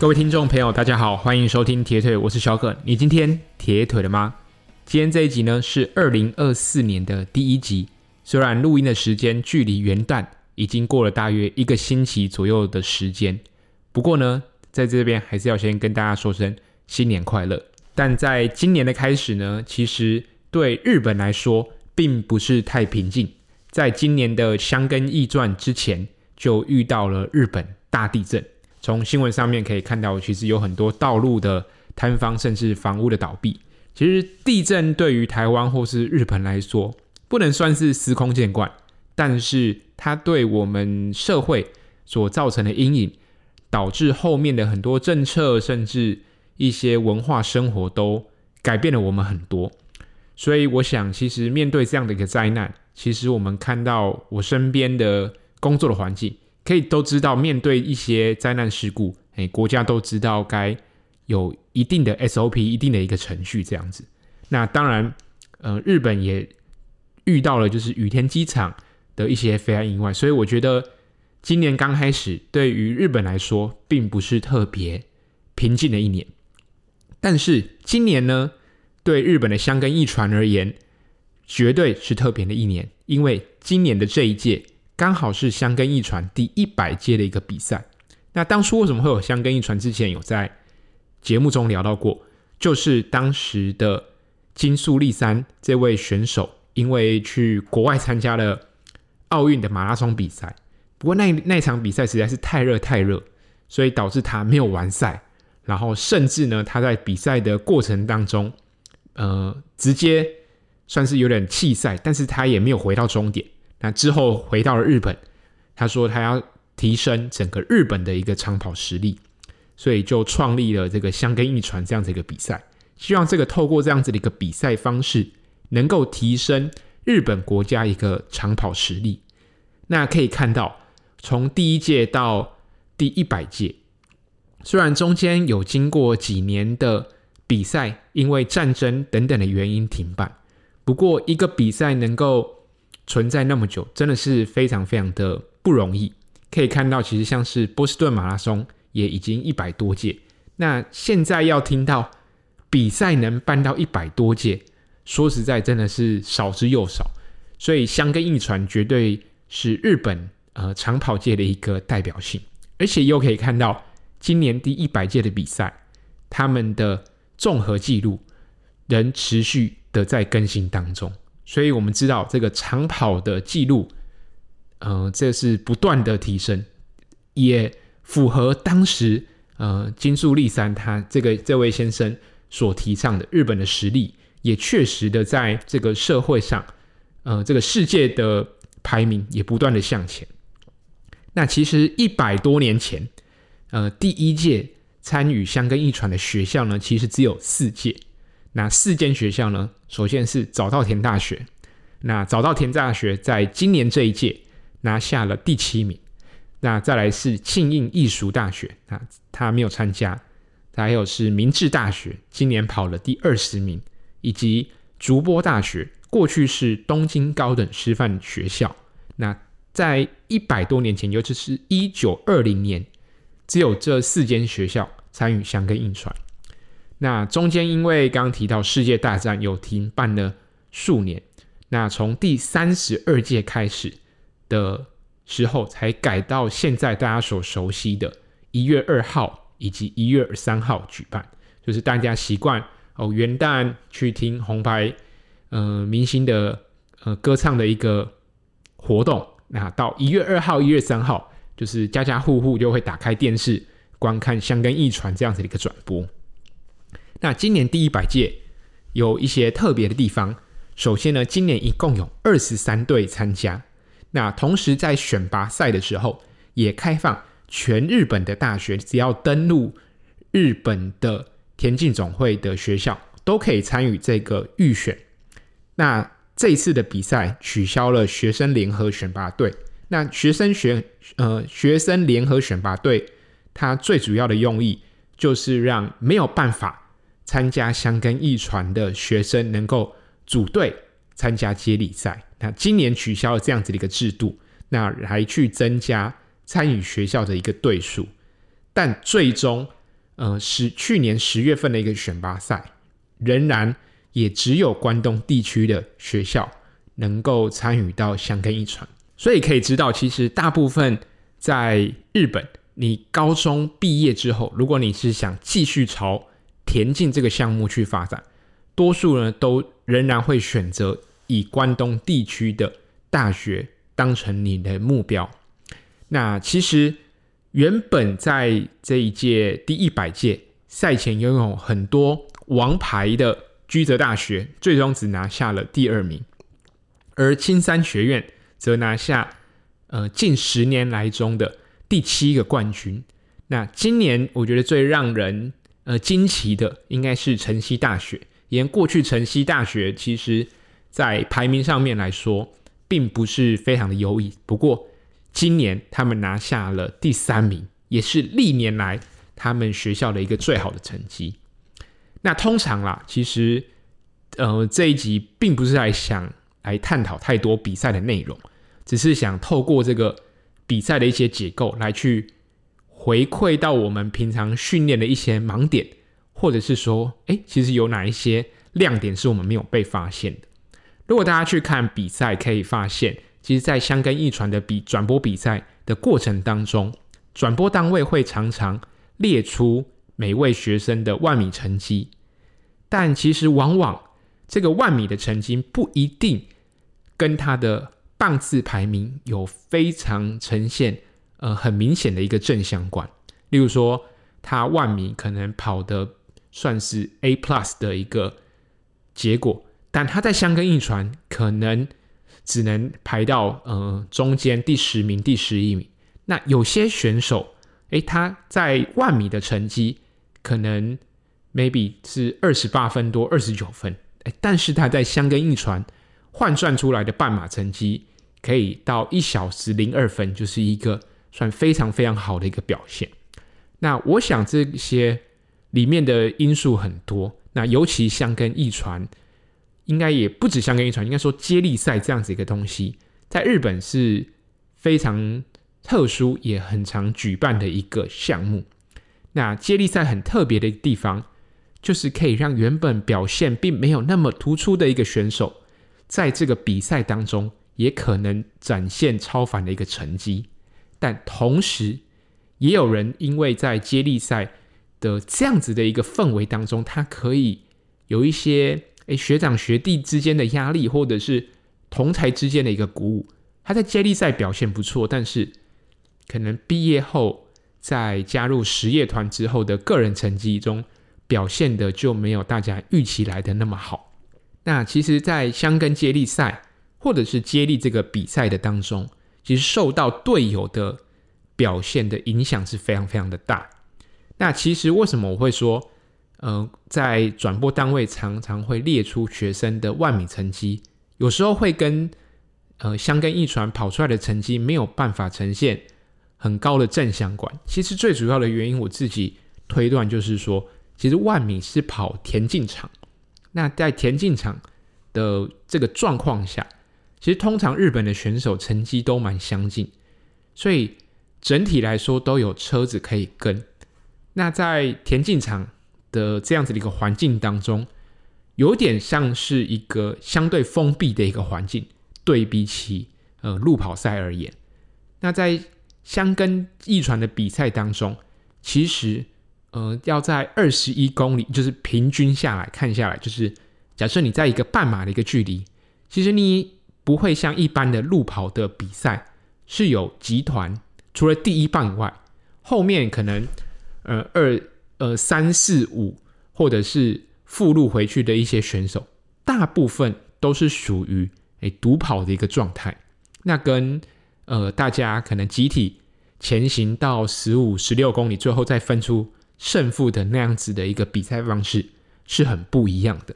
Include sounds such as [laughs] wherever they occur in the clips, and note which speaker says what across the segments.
Speaker 1: 各位听众朋友，大家好，欢迎收听铁腿，我是小可。你今天铁腿了吗？今天这一集呢是二零二四年的第一集。虽然录音的时间距离元旦已经过了大约一个星期左右的时间，不过呢，在这边还是要先跟大家说声新年快乐。但在今年的开始呢，其实对日本来说并不是太平静。在今年的箱根驿传之前，就遇到了日本大地震。从新闻上面可以看到，其实有很多道路的坍方，甚至房屋的倒闭。其实地震对于台湾或是日本来说，不能算是司空见惯，但是它对我们社会所造成的阴影，导致后面的很多政策，甚至一些文化生活都改变了我们很多。所以我想，其实面对这样的一个灾难，其实我们看到我身边的工作的环境。可以都知道，面对一些灾难事故，哎，国家都知道该有一定的 SOP，一定的一个程序这样子。那当然，呃，日本也遇到了就是羽田机场的一些飞安意外，所以我觉得今年刚开始对于日本来说，并不是特别平静的一年。但是今年呢，对日本的香根一传而言，绝对是特别的一年，因为今年的这一届。刚好是箱根驿传第一百届的一个比赛。那当初为什么会有箱根驿传？之前有在节目中聊到过，就是当时的金素利三这位选手，因为去国外参加了奥运的马拉松比赛，不过那那场比赛实在是太热太热，所以导致他没有完赛。然后甚至呢，他在比赛的过程当中，呃，直接算是有点弃赛，但是他也没有回到终点。那之后回到了日本，他说他要提升整个日本的一个长跑实力，所以就创立了这个箱根驿传这样子一个比赛，希望这个透过这样子的一个比赛方式，能够提升日本国家一个长跑实力。那可以看到，从第一届到第一百届，虽然中间有经过几年的比赛，因为战争等等的原因停办，不过一个比赛能够存在那么久，真的是非常非常的不容易。可以看到，其实像是波士顿马拉松也已经一百多届，那现在要听到比赛能办到一百多届，说实在真的是少之又少。所以箱根一传绝对是日本呃长跑界的一个代表性，而且又可以看到今年第一百届的比赛，他们的综合纪录仍持续的在更新当中。所以我们知道这个长跑的记录，呃，这是不断的提升，也符合当时呃金素利山他这个这位先生所提倡的日本的实力，也确实的在这个社会上，呃，这个世界的排名也不断的向前。那其实一百多年前，呃，第一届参与箱根一传的学校呢，其实只有四届。那四间学校呢？首先是早稻田大学，那早稻田大学在今年这一届拿下了第七名。那再来是庆应义塾大学，啊他没有参加。还有是明治大学，今年跑了第二十名，以及筑波大学，过去是东京高等师范学校。那在一百多年前，尤其是一九二零年，只有这四间学校参与箱根印传。那中间因为刚刚提到世界大战有停办了数年，那从第三十二届开始的时候，才改到现在大家所熟悉的一月二号以及一月三号举办，就是大家习惯哦元旦去听红白呃明星的呃歌唱的一个活动，那到一月二号、一月三号，就是家家户户就会打开电视观看香根驿传这样子的一个转播。那今年第一百届有一些特别的地方。首先呢，今年一共有二十三队参加。那同时在选拔赛的时候，也开放全日本的大学，只要登录日本的田径总会的学校，都可以参与这个预选。那这次的比赛取消了学生联合选拔队。那学生选呃学生联合选拔队，它最主要的用意就是让没有办法。参加箱根一传的学生能够组队参加接力赛。那今年取消了这样子的一个制度，那来去增加参与学校的一个队数。但最终呃十去年十月份的一个选拔赛，仍然也只有关东地区的学校能够参与到箱根一传，所以可以知道，其实大部分在日本，你高中毕业之后，如果你是想继续朝田径这个项目去发展，多数呢都仍然会选择以关东地区的大学当成你的目标。那其实原本在这一届第一百届赛前拥有很多王牌的居泽大学，最终只拿下了第二名，而青山学院则拿下呃近十年来中的第七个冠军。那今年我觉得最让人呃惊奇的应该是晨曦大学，因为过去晨曦大学其实在排名上面来说并不是非常的优异，不过。今年他们拿下了第三名，也是历年来他们学校的一个最好的成绩。那通常啦，其实呃这一集并不是来想来探讨太多比赛的内容，只是想透过这个比赛的一些结构来去回馈到我们平常训练的一些盲点，或者是说，哎，其实有哪一些亮点是我们没有被发现的。如果大家去看比赛，可以发现。其实，在箱根一传的比转播比赛的过程当中，转播单位会常常列出每位学生的万米成绩，但其实往往这个万米的成绩不一定跟他的棒次排名有非常呈现呃很明显的一个正相关。例如说，他万米可能跑的算是 A plus 的一个结果，但他在箱根驿传可能。只能排到呃中间第十名、第十一名。那有些选手，诶，他在万米的成绩可能 maybe 是二十八分多、二十九分，诶，但是他在箱根驿传换算出来的半马成绩可以到一小时零二分，就是一个算非常非常好的一个表现。那我想这些里面的因素很多，那尤其像跟一传。应该也不止箱根驿传，应该说接力赛这样子一个东西，在日本是非常特殊也很常举办的一个项目。那接力赛很特别的地方，就是可以让原本表现并没有那么突出的一个选手，在这个比赛当中也可能展现超凡的一个成绩。但同时，也有人因为在接力赛的这样子的一个氛围当中，他可以有一些。诶，学长学弟之间的压力，或者是同侪之间的一个鼓舞，他在接力赛表现不错，但是可能毕业后在加入实业团之后的个人成绩中表现的就没有大家预期来的那么好。那其实，在箱根接力赛或者是接力这个比赛的当中，其实受到队友的表现的影响是非常非常的大。那其实为什么我会说？呃，在转播单位常常会列出学生的万米成绩，有时候会跟呃箱根一传跑出来的成绩没有办法呈现很高的正相关。其实最主要的原因，我自己推断就是说，其实万米是跑田径场，那在田径场的这个状况下，其实通常日本的选手成绩都蛮相近，所以整体来说都有车子可以跟。那在田径场。的这样子的一个环境当中，有点像是一个相对封闭的一个环境，对比起呃路跑赛而言，那在箱根驿传的比赛当中，其实呃要在二十一公里，就是平均下来看下来，就是假设你在一个半马的一个距离，其实你不会像一般的路跑的比赛是有集团，除了第一棒以外，后面可能呃二。呃，三四五或者是附录回去的一些选手，大部分都是属于诶独跑的一个状态。那跟呃大家可能集体前行到十五、十六公里，最后再分出胜负的那样子的一个比赛方式是很不一样的。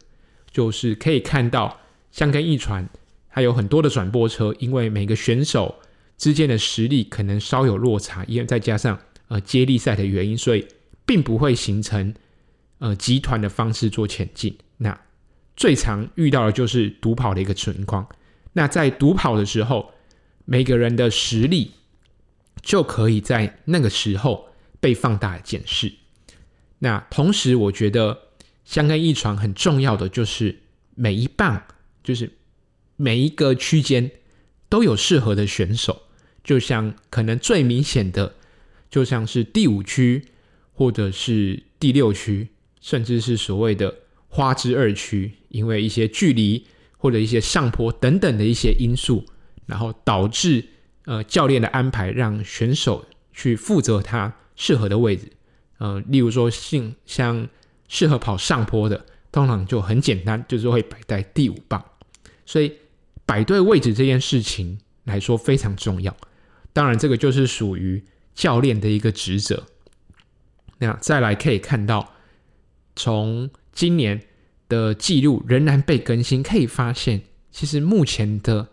Speaker 1: 就是可以看到像跟一传还有很多的转播车，因为每个选手之间的实力可能稍有落差，因为再加上呃接力赛的原因，所以。并不会形成呃集团的方式做前进。那最常遇到的就是独跑的一个情况。那在独跑的时候，每个人的实力就可以在那个时候被放大检视。那同时，我觉得箱根一传很重要的就是每一棒，就是每一个区间都有适合的选手。就像可能最明显的，就像是第五区，或者是第六区，甚至是所谓的花之二区，因为一些距离或者一些上坡等等的一些因素，然后导致呃教练的安排让选手去负责他适合的位置。呃，例如说像像适合跑上坡的，通常就很简单，就是会摆在第五棒。所以摆对位置这件事情来说非常重要。当然，这个就是属于教练的一个职责。那再来可以看到，从今年的记录仍然被更新，可以发现，其实目前的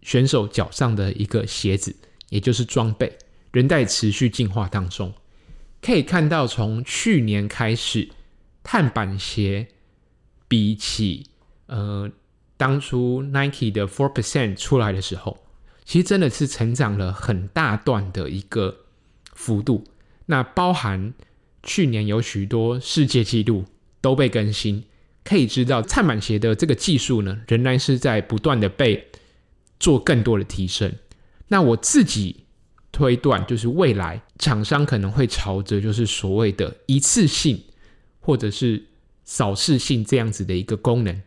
Speaker 1: 选手脚上的一个鞋子，也就是装备，仍在持续进化当中。可以看到，从去年开始，碳板鞋比起呃当初 Nike 的 Four Percent 出来的时候。其实真的是成长了很大段的一个幅度，那包含去年有许多世界纪录都被更新，可以知道碳板鞋的这个技术呢，仍然是在不断的被做更多的提升。那我自己推断，就是未来厂商可能会朝着就是所谓的一次性或者是扫视性这样子的一个功能，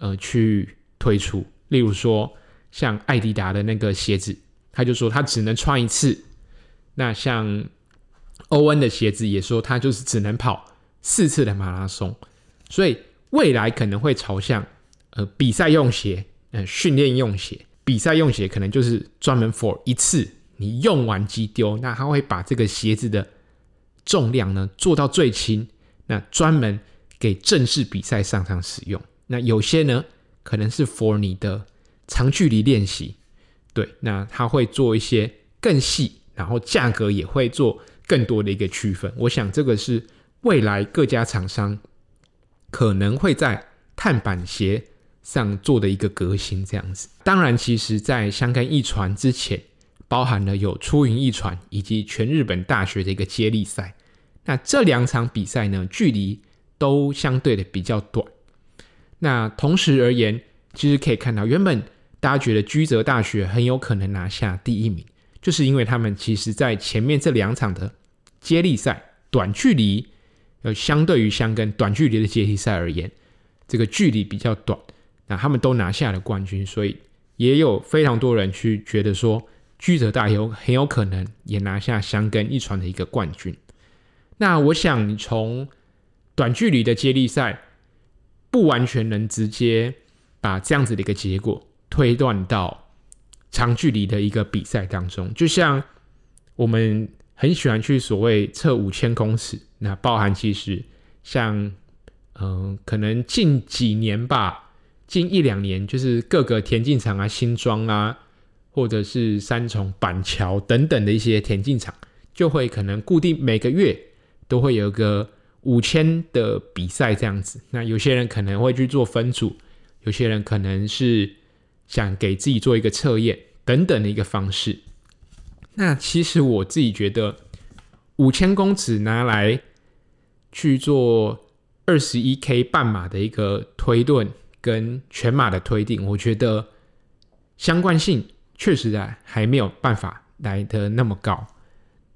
Speaker 1: 呃，去推出，例如说。像艾迪达的那个鞋子，他就说他只能穿一次。那像欧恩的鞋子也说他就是只能跑四次的马拉松。所以未来可能会朝向呃比赛用鞋，呃训练用鞋。比赛用鞋可能就是专门 for 一次，你用完即丢。那他会把这个鞋子的重量呢做到最轻，那专门给正式比赛上场使用。那有些呢可能是 for 你的。长距离练习，对，那他会做一些更细，然后价格也会做更多的一个区分。我想这个是未来各家厂商可能会在碳板鞋上做的一个革新，这样子。当然，其实在香港一传之前，包含了有出云一传以及全日本大学的一个接力赛。那这两场比赛呢，距离都相对的比较短。那同时而言，其实可以看到原本。大家觉得居泽大学很有可能拿下第一名，就是因为他们其实在前面这两场的接力赛短距离，呃，相对于箱根短距离的接力赛而言，这个距离比较短，那他们都拿下了冠军，所以也有非常多人去觉得说，居泽大有很有可能也拿下箱根一传的一个冠军。那我想，从短距离的接力赛不完全能直接把这样子的一个结果。推断到长距离的一个比赛当中，就像我们很喜欢去所谓测五千公尺，那包含其实像嗯、可能近几年吧，近一两年，就是各个田径场啊，新庄啊，或者是三重板桥等等的一些田径场，就会可能固定每个月都会有一个五千的比赛这样子。那有些人可能会去做分组，有些人可能是。想给自己做一个测验等等的一个方式，那其实我自己觉得五千公尺拿来去做二十一 K 半马的一个推论跟全马的推定，我觉得相关性确实在还没有办法来得那么高。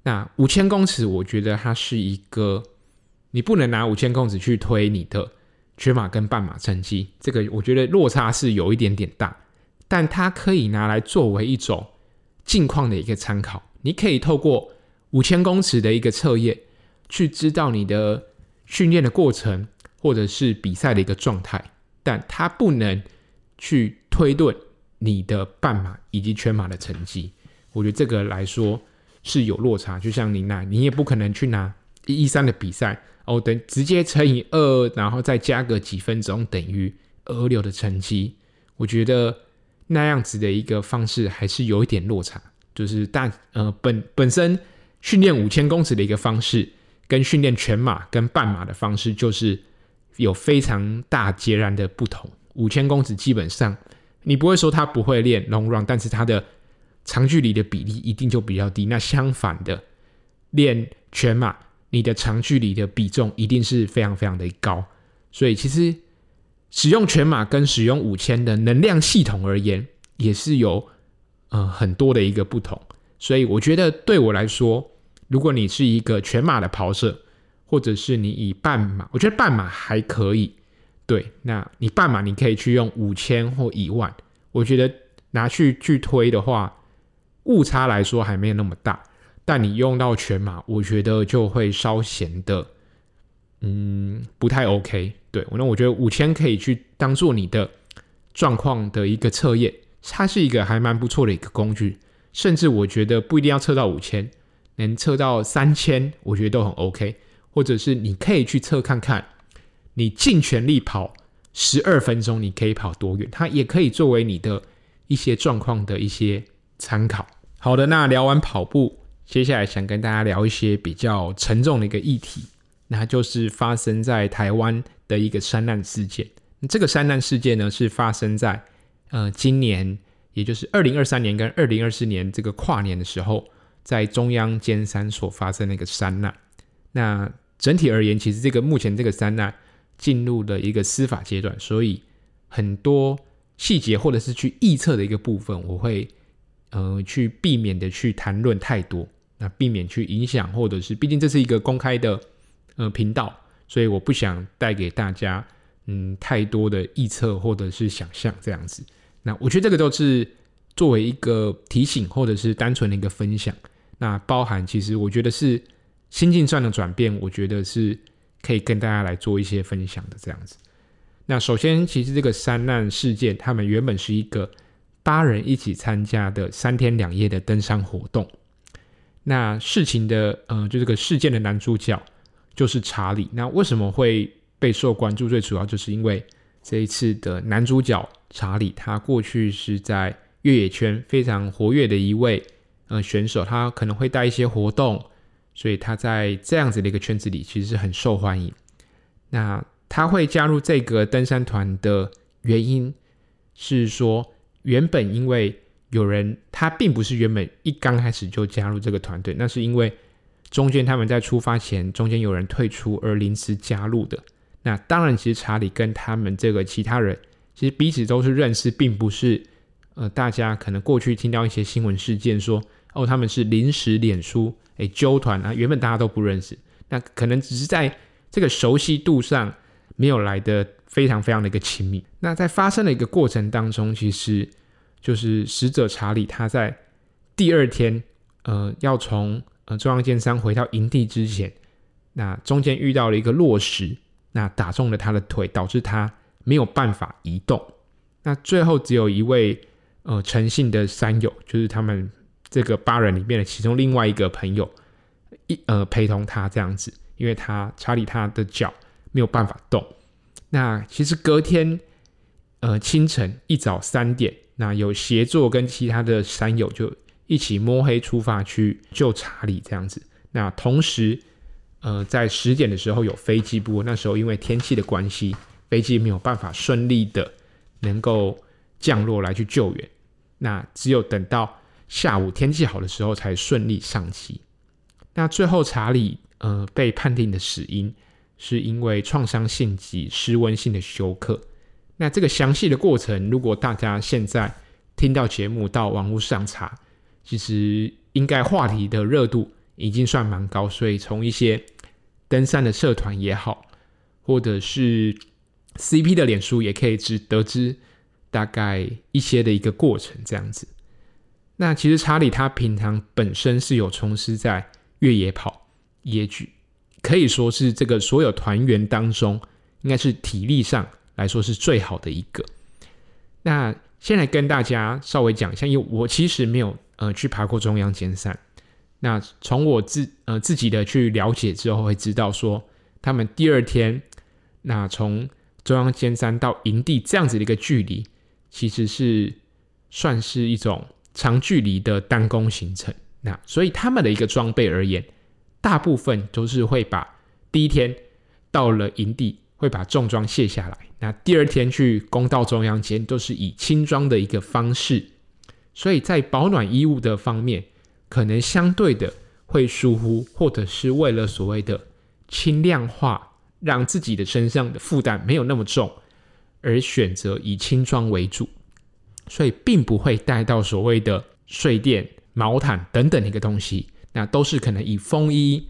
Speaker 1: 那五千公尺，我觉得它是一个你不能拿五千公尺去推你的全马跟半马成绩，这个我觉得落差是有一点点大。但它可以拿来作为一种近况的一个参考，你可以透过五千公尺的一个测验，去知道你的训练的过程或者是比赛的一个状态，但它不能去推论你的半马以及全马的成绩。我觉得这个来说是有落差，就像你那，你也不可能去拿一一三的比赛哦，等直接乘以二，然后再加个几分钟等于二六的成绩，我觉得。那样子的一个方式还是有一点落差，就是大呃本本身训练五千公尺的一个方式，跟训练全马跟半马的方式，就是有非常大截然的不同。五千公尺基本上你不会说他不会练 long run，但是他的长距离的比例一定就比较低。那相反的，练全马你的长距离的比重一定是非常非常的高。所以其实使用全马跟使用五千的能量系统而言，也是有呃很多的一个不同。所以我觉得对我来说，如果你是一个全马的跑者，或者是你以半马，我觉得半马还可以。对，那你半马你可以去用五千或一万，我觉得拿去去推的话，误差来说还没有那么大。但你用到全马，我觉得就会稍显得，嗯，不太 OK。对，那我觉得五千可以去当做你的状况的一个测验，它是一个还蛮不错的一个工具。甚至我觉得不一定要测到五千，能测到三千，我觉得都很 OK。或者是你可以去测看看，你尽全力跑十二分钟，你可以跑多远？它也可以作为你的一些状况的一些参考。好的，那聊完跑步。接下来想跟大家聊一些比较沉重的一个议题，那就是发生在台湾的一个山难事件。这个山难事件呢，是发生在呃今年，也就是二零二三年跟二零二四年这个跨年的时候，在中央尖山所发生的一个山难。那整体而言，其实这个目前这个山难进入了一个司法阶段，所以很多细节或者是去预测的一个部分，我会呃去避免的去谈论太多。那避免去影响，或者是毕竟这是一个公开的呃频道，所以我不想带给大家嗯太多的臆测或者是想象这样子。那我觉得这个都是作为一个提醒，或者是单纯的一个分享。那包含其实我觉得是心境上的转变，我觉得是可以跟大家来做一些分享的这样子。那首先，其实这个山难事件，他们原本是一个八人一起参加的三天两夜的登山活动。那事情的，呃，就这个事件的男主角就是查理。那为什么会备受关注？最主要就是因为这一次的男主角查理，他过去是在越野圈非常活跃的一位呃选手，他可能会带一些活动，所以他在这样子的一个圈子里其实是很受欢迎。那他会加入这个登山团的原因是说，原本因为。有人他并不是原本一刚开始就加入这个团队，那是因为中间他们在出发前中间有人退出而临时加入的。那当然，其实查理跟他们这个其他人其实彼此都是认识，并不是呃大家可能过去听到一些新闻事件说哦他们是临时脸书诶纠团啊，原本大家都不认识，那可能只是在这个熟悉度上没有来得非常非常的一个亲密。那在发生的一个过程当中，其实。就是死者查理，他在第二天，呃，要从呃中央尖山回到营地之前，那中间遇到了一个落石，那打中了他的腿，导致他没有办法移动。那最后只有一位呃诚信的山友，就是他们这个八人里面的其中另外一个朋友，一呃陪同他这样子，因为他查理他的脚没有办法动。那其实隔天呃清晨一早三点。那有协作跟其他的山友就一起摸黑出发去救查理这样子。那同时，呃，在十点的时候有飞机，不过那时候因为天气的关系，飞机没有办法顺利的能够降落来去救援。那只有等到下午天气好的时候才顺利上机。那最后查理呃被判定的死因是因为创伤性及失温性的休克。那这个详细的过程，如果大家现在听到节目到网络上查，其实应该话题的热度已经算蛮高，所以从一些登山的社团也好，或者是 CP 的脸书，也可以知得知大概一些的一个过程这样子。那其实查理他平常本身是有从事在越野跑，也举可以说是这个所有团员当中，应该是体力上。来说是最好的一个。那先来跟大家稍微讲一下，因为我其实没有呃去爬过中央尖山。那从我自呃自己的去了解之后，会知道说他们第二天那从中央尖山到营地这样子的一个距离，其实是算是一种长距离的单攻行程。那所以他们的一个装备而言，大部分都是会把第一天到了营地。会把重装卸下来，那第二天去攻到中央间都是以轻装的一个方式，所以在保暖衣物的方面，可能相对的会疏忽，或者是为了所谓的轻量化，让自己的身上的负担没有那么重，而选择以轻装为主，所以并不会带到所谓的睡垫、毛毯等等的一个东西，那都是可能以风衣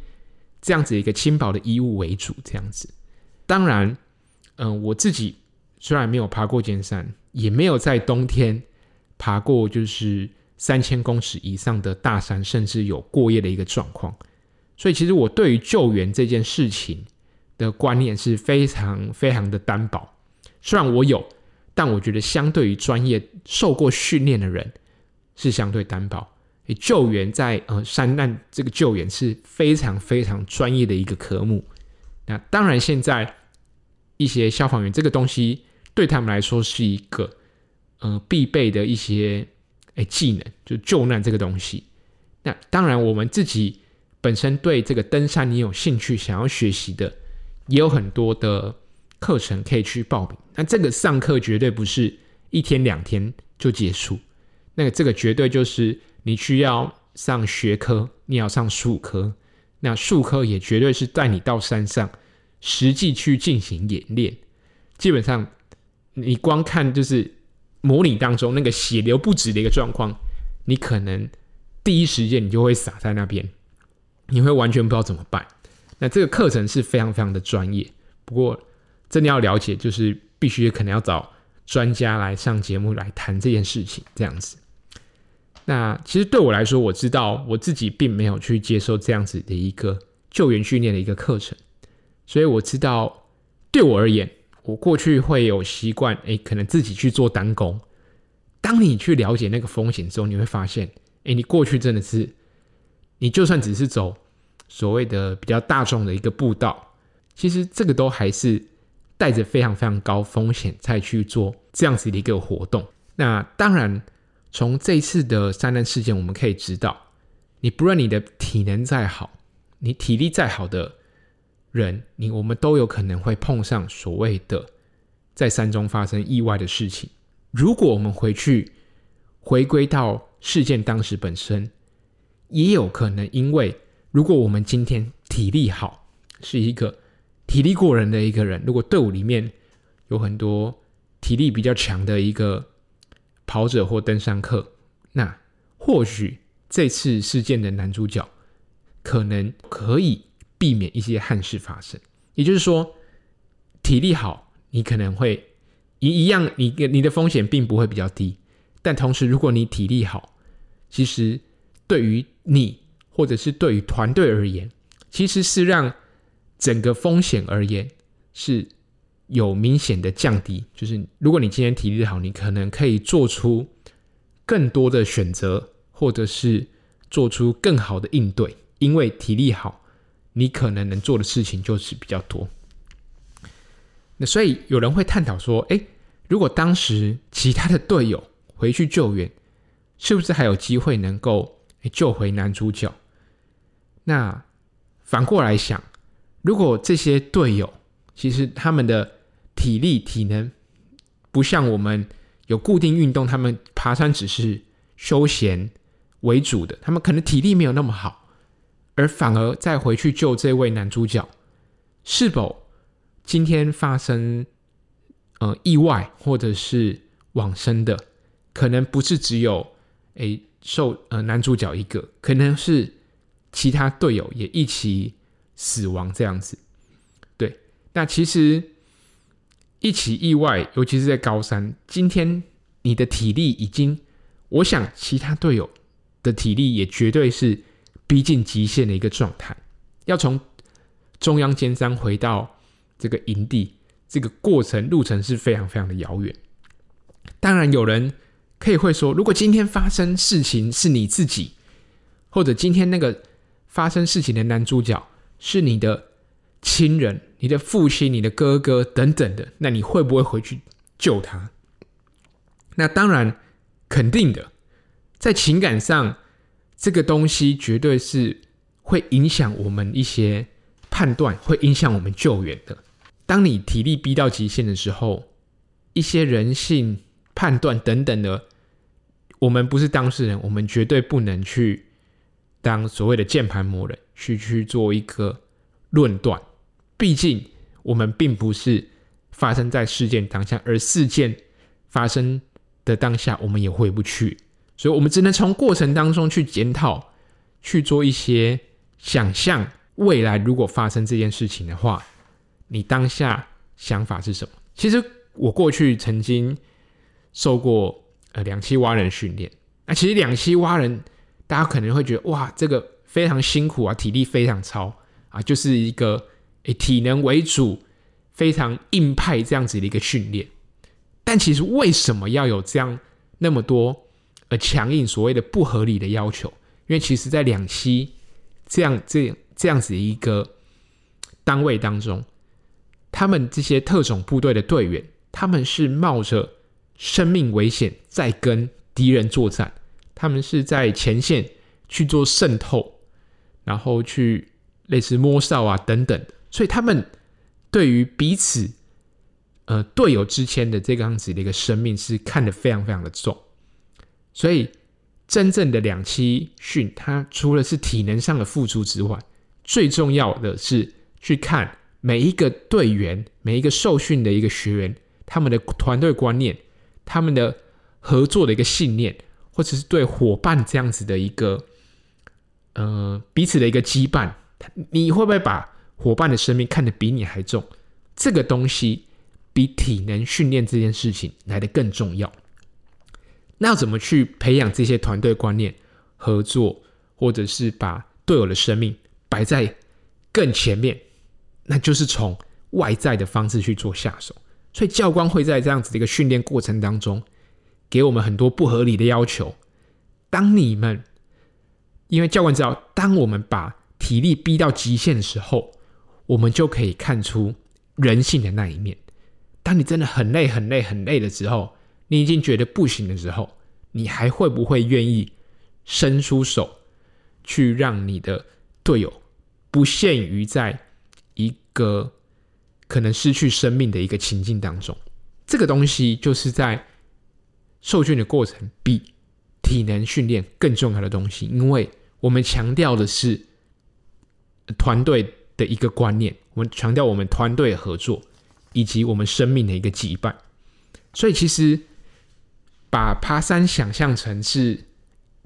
Speaker 1: 这样子一个轻薄的衣物为主，这样子。当然，嗯、我自己虽然没有爬过尖山，也没有在冬天爬过，就是。三千公尺以上的大山，甚至有过夜的一个状况，所以其实我对于救援这件事情的观念是非常非常的单薄。虽然我有，但我觉得相对于专业受过训练的人是相对单薄。救援在呃山难这个救援是非常非常专业的一个科目。那当然，现在一些消防员这个东西对他们来说是一个呃必备的一些。哎，技能就救难这个东西。那当然，我们自己本身对这个登山你有兴趣，想要学习的，也有很多的课程可以去报名。那这个上课绝对不是一天两天就结束，那个这个绝对就是你需要上学科，你要上术科。那术科也绝对是带你到山上实际去进行演练。基本上，你光看就是。模拟当中那个血流不止的一个状况，你可能第一时间你就会傻在那边，你会完全不知道怎么办。那这个课程是非常非常的专业，不过真的要了解，就是必须可能要找专家来上节目来谈这件事情，这样子。那其实对我来说，我知道我自己并没有去接受这样子的一个救援训练的一个课程，所以我知道对我而言。我过去会有习惯，诶，可能自己去做单攻。当你去了解那个风险之后，你会发现，诶，你过去真的是，你就算只是走所谓的比较大众的一个步道，其实这个都还是带着非常非常高风险才去做这样子的一个活动。那当然，从这次的山难事件，我们可以知道，你不论你的体能再好，你体力再好的。人，你我们都有可能会碰上所谓的在山中发生意外的事情。如果我们回去回归到事件当时本身，也有可能因为如果我们今天体力好，是一个体力过人的一个人，如果队伍里面有很多体力比较强的一个跑者或登山客，那或许这次事件的男主角可能可以。避免一些憾事发生，也就是说，体力好，你可能会一一样，你你的风险并不会比较低。但同时，如果你体力好，其实对于你或者是对于团队而言，其实是让整个风险而言是有明显的降低。就是如果你今天体力好，你可能可以做出更多的选择，或者是做出更好的应对，因为体力好。你可能能做的事情就是比较多，那所以有人会探讨说，诶，如果当时其他的队友 [laughs] 回去救援，是不是还有机会能够救回男主角？那反过来想，如果这些队友其实他们的体力体能不像我们有固定运动，他们爬山只是休闲为主的，他们可能体力没有那么好。而反而再回去救这位男主角，是否今天发生呃意外或者是往生的，可能不是只有诶受呃男主角一个，可能是其他队友也一起死亡这样子。对，那其实一起意外，尤其是在高山，今天你的体力已经，我想其他队友的体力也绝对是。逼近极限的一个状态，要从中央尖山回到这个营地，这个过程路程是非常非常的遥远。当然，有人可以会说，如果今天发生事情是你自己，或者今天那个发生事情的男主角是你的亲人、你的父亲、你的哥哥等等的，那你会不会回去救他？那当然，肯定的，在情感上。这个东西绝对是会影响我们一些判断，会影响我们救援的。当你体力逼到极限的时候，一些人性判断等等的，我们不是当事人，我们绝对不能去当所谓的键盘魔人去去做一个论断。毕竟我们并不是发生在事件当下，而事件发生的当下，我们也回不去，所以我们只能从过程当中去检讨，去做一些想象。未来如果发生这件事情的话，你当下想法是什么？其实我过去曾经受过呃两栖蛙人训练，那其实两栖蛙人大家可能会觉得哇，这个非常辛苦啊，体力非常超啊，就是一个以体能为主、非常硬派这样子的一个训练。但其实为什么要有这样那么多呃强硬所谓的不合理的要求？因为其实在两栖这样这。这样子的一个单位当中，他们这些特种部队的队员，他们是冒着生命危险在跟敌人作战，他们是在前线去做渗透，然后去类似摸哨啊等等，所以他们对于彼此呃队友之间的这个样子的一个生命是看得非常非常的重，所以真正的两栖训，它除了是体能上的付出之外，最重要的是去看每一个队员、每一个受训的一个学员，他们的团队观念、他们的合作的一个信念，或者是对伙伴这样子的一个呃彼此的一个羁绊，你会不会把伙伴的生命看得比你还重？这个东西比体能训练这件事情来得更重要。那要怎么去培养这些团队观念、合作，或者是把队友的生命摆在更前面，那就是从外在的方式去做下手。所以教官会在这样子的一个训练过程当中，给我们很多不合理的要求。当你们，因为教官知道，当我们把体力逼到极限的时候，我们就可以看出人性的那一面。当你真的很累、很累、很累的时候，你已经觉得不行的时候，你还会不会愿意伸出手去让你的队友？不限于在一个可能失去生命的一个情境当中，这个东西就是在受训的过程比体能训练更重要的东西，因为我们强调的是团队的一个观念，我们强调我们团队合作以及我们生命的一个羁绊。所以，其实把爬山想象成是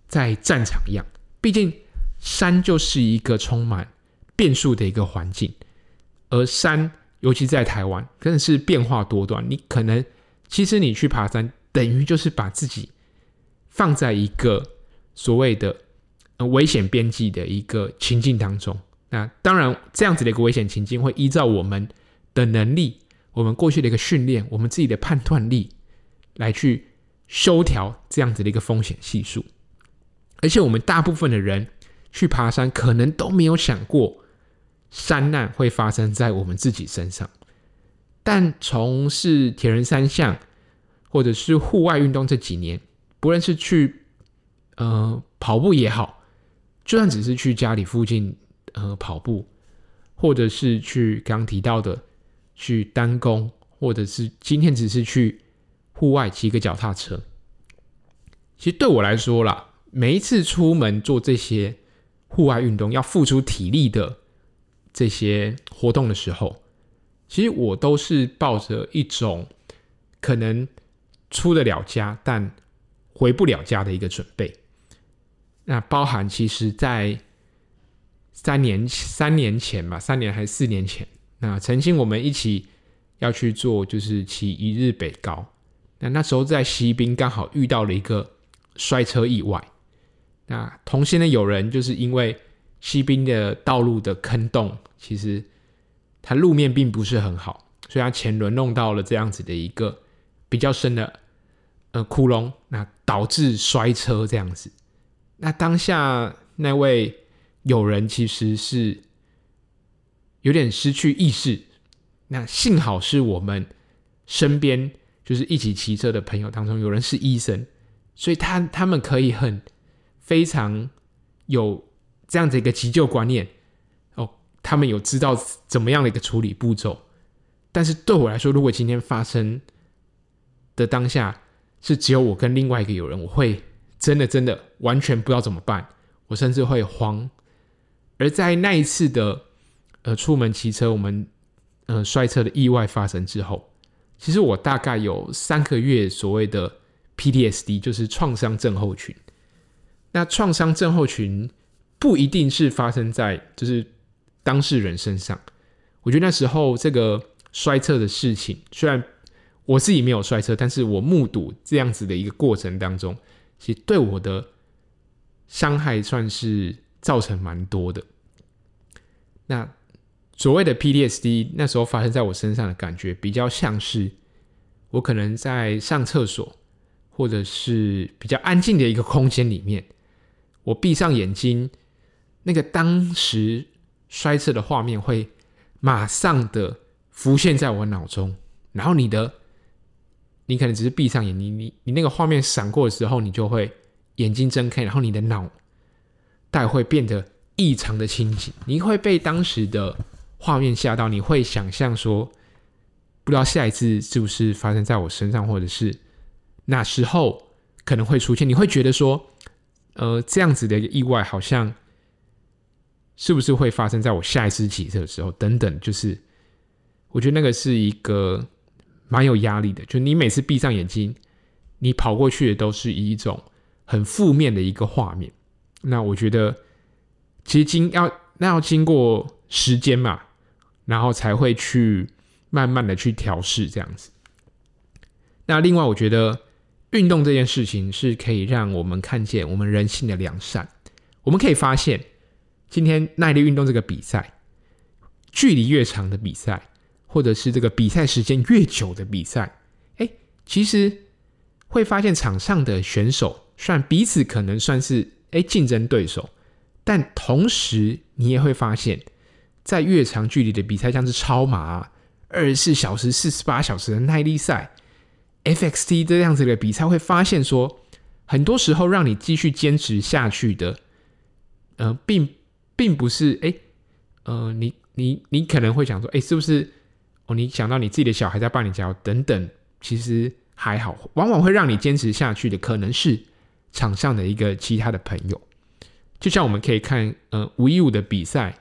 Speaker 1: 在战场一样，毕竟山就是一个充满。变数的一个环境，而山，尤其在台湾，更是变化多端。你可能，其实你去爬山，等于就是把自己放在一个所谓的危险边际的一个情境当中。那当然，这样子的一个危险情境，会依照我们的能力，我们过去的一个训练，我们自己的判断力，来去修调这样子的一个风险系数。而且，我们大部分的人去爬山，可能都没有想过。山难会发生在我们自己身上，但从事铁人三项或者是户外运动这几年，不论是去呃跑步也好，就算只是去家里附近呃跑步，或者是去刚提到的去单工，或者是今天只是去户外骑个脚踏车，其实对我来说啦，每一次出门做这些户外运动，要付出体力的。这些活动的时候，其实我都是抱着一种可能出得了家，但回不了家的一个准备。那包含其实，在三年三年前吧，三年还是四年前，那曾经我们一起要去做，就是骑一日北高。那那时候在西滨刚好遇到了一个摔车意外。那同行的有人就是因为。西滨的道路的坑洞，其实它路面并不是很好，所以它前轮弄到了这样子的一个比较深的呃窟窿，那导致摔车这样子。那当下那位有人其实是有点失去意识，那幸好是我们身边就是一起骑车的朋友当中有人是医生，所以他他们可以很非常有。这样子一个急救观念哦，他们有知道怎么样的一个处理步骤，但是对我来说，如果今天发生的当下是只有我跟另外一个友人，我会真的真的完全不知道怎么办，我甚至会慌。而在那一次的呃出门骑车，我们呃摔车的意外发生之后，其实我大概有三个月所谓的 PTSD，就是创伤症候群。那创伤症候群不一定是发生在就是当事人身上。我觉得那时候这个摔车的事情，虽然我自己没有摔车，但是我目睹这样子的一个过程当中，其实对我的伤害算是造成蛮多的。那所谓的 PTSD，那时候发生在我身上的感觉，比较像是我可能在上厕所，或者是比较安静的一个空间里面，我闭上眼睛，那个当时摔车的画面会马上的浮现在我脑中，然后你的，你可能只是闭上眼，你你你那个画面闪过的时候，你就会眼睛睁开，然后你的脑袋会变得异常的清醒，你会被当时的画面吓到，你会想象说，不知道下一次是不是发生在我身上，或者是哪时候可能会出现，你会觉得说，呃，这样子的一个意外好像。是不是会发生在我下一次骑车的时候？等等，就是我觉得那个是一个蛮有压力的。就你每次闭上眼睛，你跑过去的都是一种很负面的一个画面。那我觉得，其实经要那要经过时间嘛，然后才会去慢慢的去调试这样子。那另外，我觉得运动这件事情是可以让我们看见我们人性的良善。我们可以发现。今天耐力运动这个比赛，距离越长的比赛，或者是这个比赛时间越久的比赛，哎，其实会发现场上的选手，虽然彼此可能算是哎竞争对手，但同时你也会发现，在越长距离的比赛，像是超马、二十四小时、四十八小时的耐力赛、FXT 这样子的比赛，会发现说，很多时候让你继续坚持下去的，呃，并。并不是哎，呃，你你你可能会想说，哎，是不是哦？你想到你自己的小孩在帮你加油等等，其实还好。往往会让你坚持下去的，可能是场上的一个其他的朋友。就像我们可以看，呃，五一五的比赛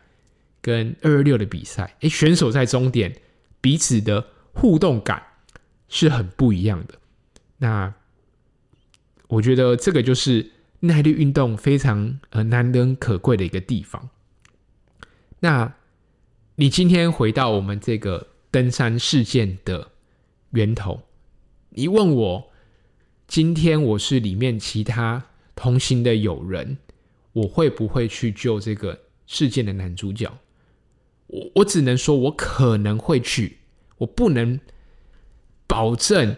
Speaker 1: 跟二二六的比赛，哎，选手在终点彼此的互动感是很不一样的。那我觉得这个就是。耐力运动非常呃难能可贵的一个地方。那你今天回到我们这个登山事件的源头，你问我今天我是里面其他同行的友人，我会不会去救这个事件的男主角？我我只能说我可能会去，我不能保证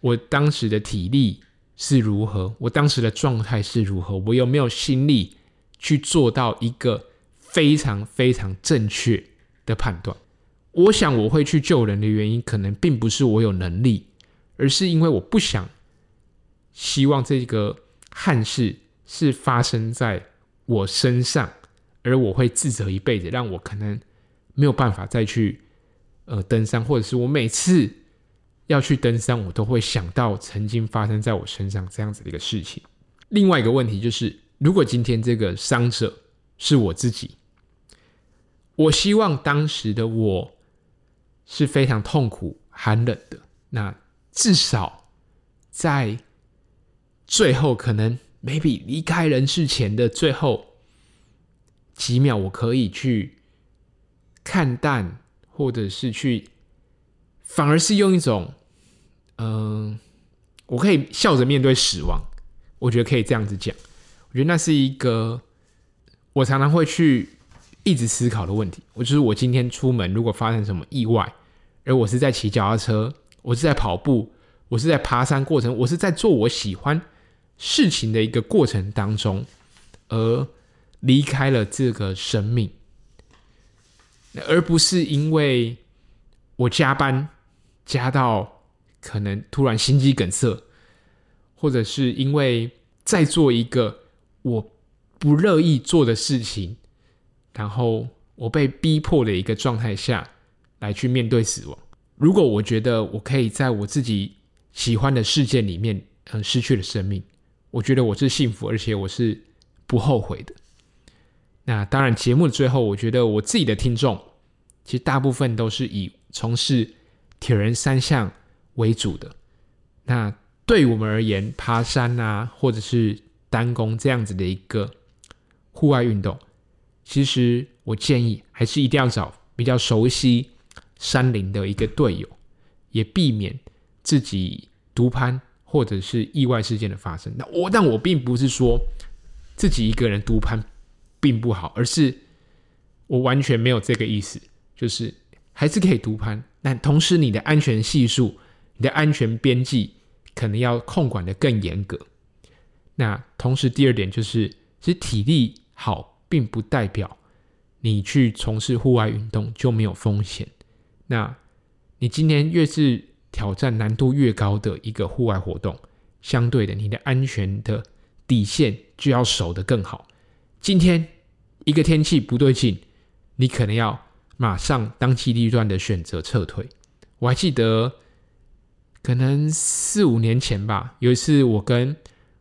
Speaker 1: 我当时的体力。是如何？我当时的状态是如何？我有没有心力去做到一个非常非常正确的判断？我想我会去救人的原因，可能并不是我有能力，而是因为我不想希望这个憾事是发生在我身上，而我会自责一辈子，让我可能没有办法再去呃登山，或者是我每次。要去登山，我都会想到曾经发生在我身上这样子的一个事情。另外一个问题就是，如果今天这个伤者是我自己，我希望当时的我是非常痛苦、寒冷的。那至少在最后，可能 maybe 离开人世前的最后几秒，我可以去看淡，或者是去。反而是用一种，嗯、我可以笑着面对死亡，我觉得可以这样子讲。我觉得那是一个我常常会去一直思考的问题。我就是我今天出门，如果发生什么意外，而我是在骑脚踏车，我是在跑步，我是在爬山过程，我是在做我喜欢事情的一个过程当中，而离开了这个生命，而不是因为我加班。加到可能突然心肌梗塞，或者是因为在做一个我不乐意做的事情，然后我被逼迫的一个状态下来去面对死亡。如果我觉得我可以在我自己喜欢的世界里面，嗯，失去了生命，我觉得我是幸福，而且我是不后悔的。那当然，节目的最后，我觉得我自己的听众其实大部分都是以从事铁人三项为主的。那对我们而言，爬山啊，或者是单攻这样子的一个户外运动，其实我建议还是一定要找比较熟悉山林的一个队友，也避免自己独攀或者是意外事件的发生。那我，但我并不是说自己一个人独攀并不好，而是我完全没有这个意思，就是还是可以独攀，但同时你的安全系数、你的安全边际可能要控管得更严格。那同时，第二点就是，其实体力好，并不代表你去从事户外运动就没有风险。那你今天越是挑战难度越高的一个户外活动，相对的，你的安全的底线就要守得更好。今天一个天气不对劲，你可能要马上当机立断的选择撤退。我还记得，可能四五年前吧，有一次我跟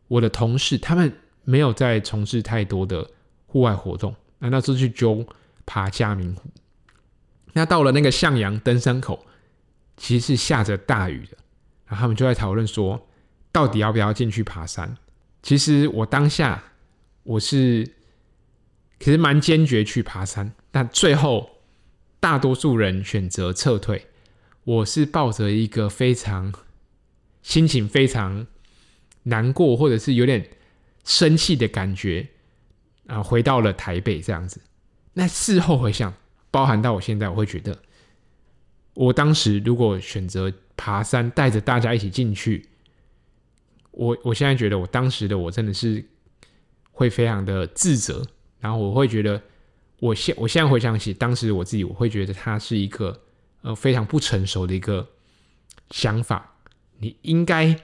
Speaker 1: 我的同事他们没有在从事太多的户外活动，那那时候去揪爬嘉明湖。那到了那个向阳登山口，其实是下着大雨的，然后他们就在讨论说，到底要不要进去爬山？其实我当下我是其实蛮坚决去爬山，但最后大多数人选择撤退，我是抱着一个非常心情非常。难过，或者是有点生气的感觉啊，回到了台北这样子。那事后回想，包含到我现在，我会觉得，我当时如果选择爬山，带着大家一起进去，我我现在觉得，我当时的我真的是会非常的自责，然后我会觉得，我现我现在回想起当时我自己，我会觉得他是一个呃非常不成熟的一个想法，你应该。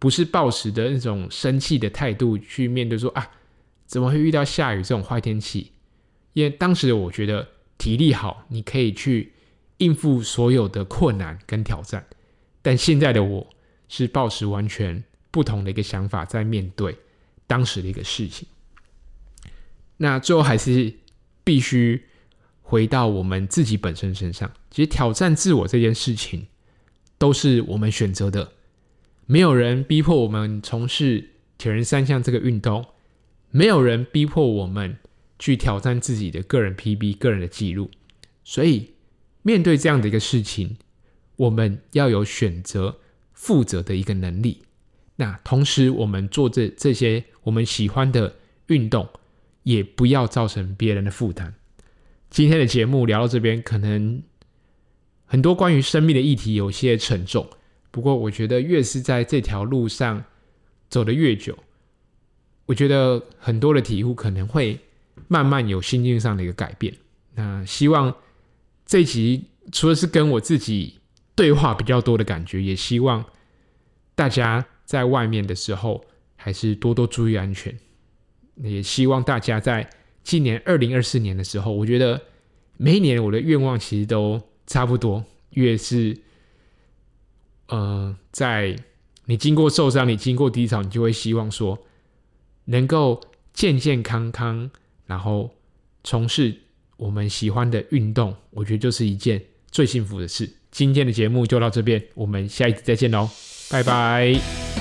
Speaker 1: 不是抱持的那种生气的态度去面对说，说啊，怎么会遇到下雨这种坏天气？因为当时的我觉得体力好，你可以去应付所有的困难跟挑战。但现在的我是抱持完全不同的一个想法在面对当时的一个事情。那最后还是必须回到我们自己本身身上。其实挑战自我这件事情，都是我们选择的。没有人逼迫我们从事铁人三项这个运动，没有人逼迫我们去挑战自己的个人 PB、个人的记录。所以，面对这样的一个事情，我们要有选择、负责的一个能力。那同时，我们做这这些我们喜欢的运动，也不要造成别人的负担。今天的节目聊到这边，可能很多关于生命的议题有些沉重。不过，我觉得越是在这条路上走得越久，我觉得很多的体悟可能会慢慢有心境上的一个改变。那希望这一集除了是跟我自己对话比较多的感觉，也希望大家在外面的时候还是多多注意安全。也希望大家在今年二零二四年的时候，我觉得每一年我的愿望其实都差不多，越是。呃，在你经过受伤，你经过低潮，你就会希望说，能够健健康康，然后从事我们喜欢的运动，我觉得就是一件最幸福的事。今天的节目就到这边，我们下一次再见喽，拜拜。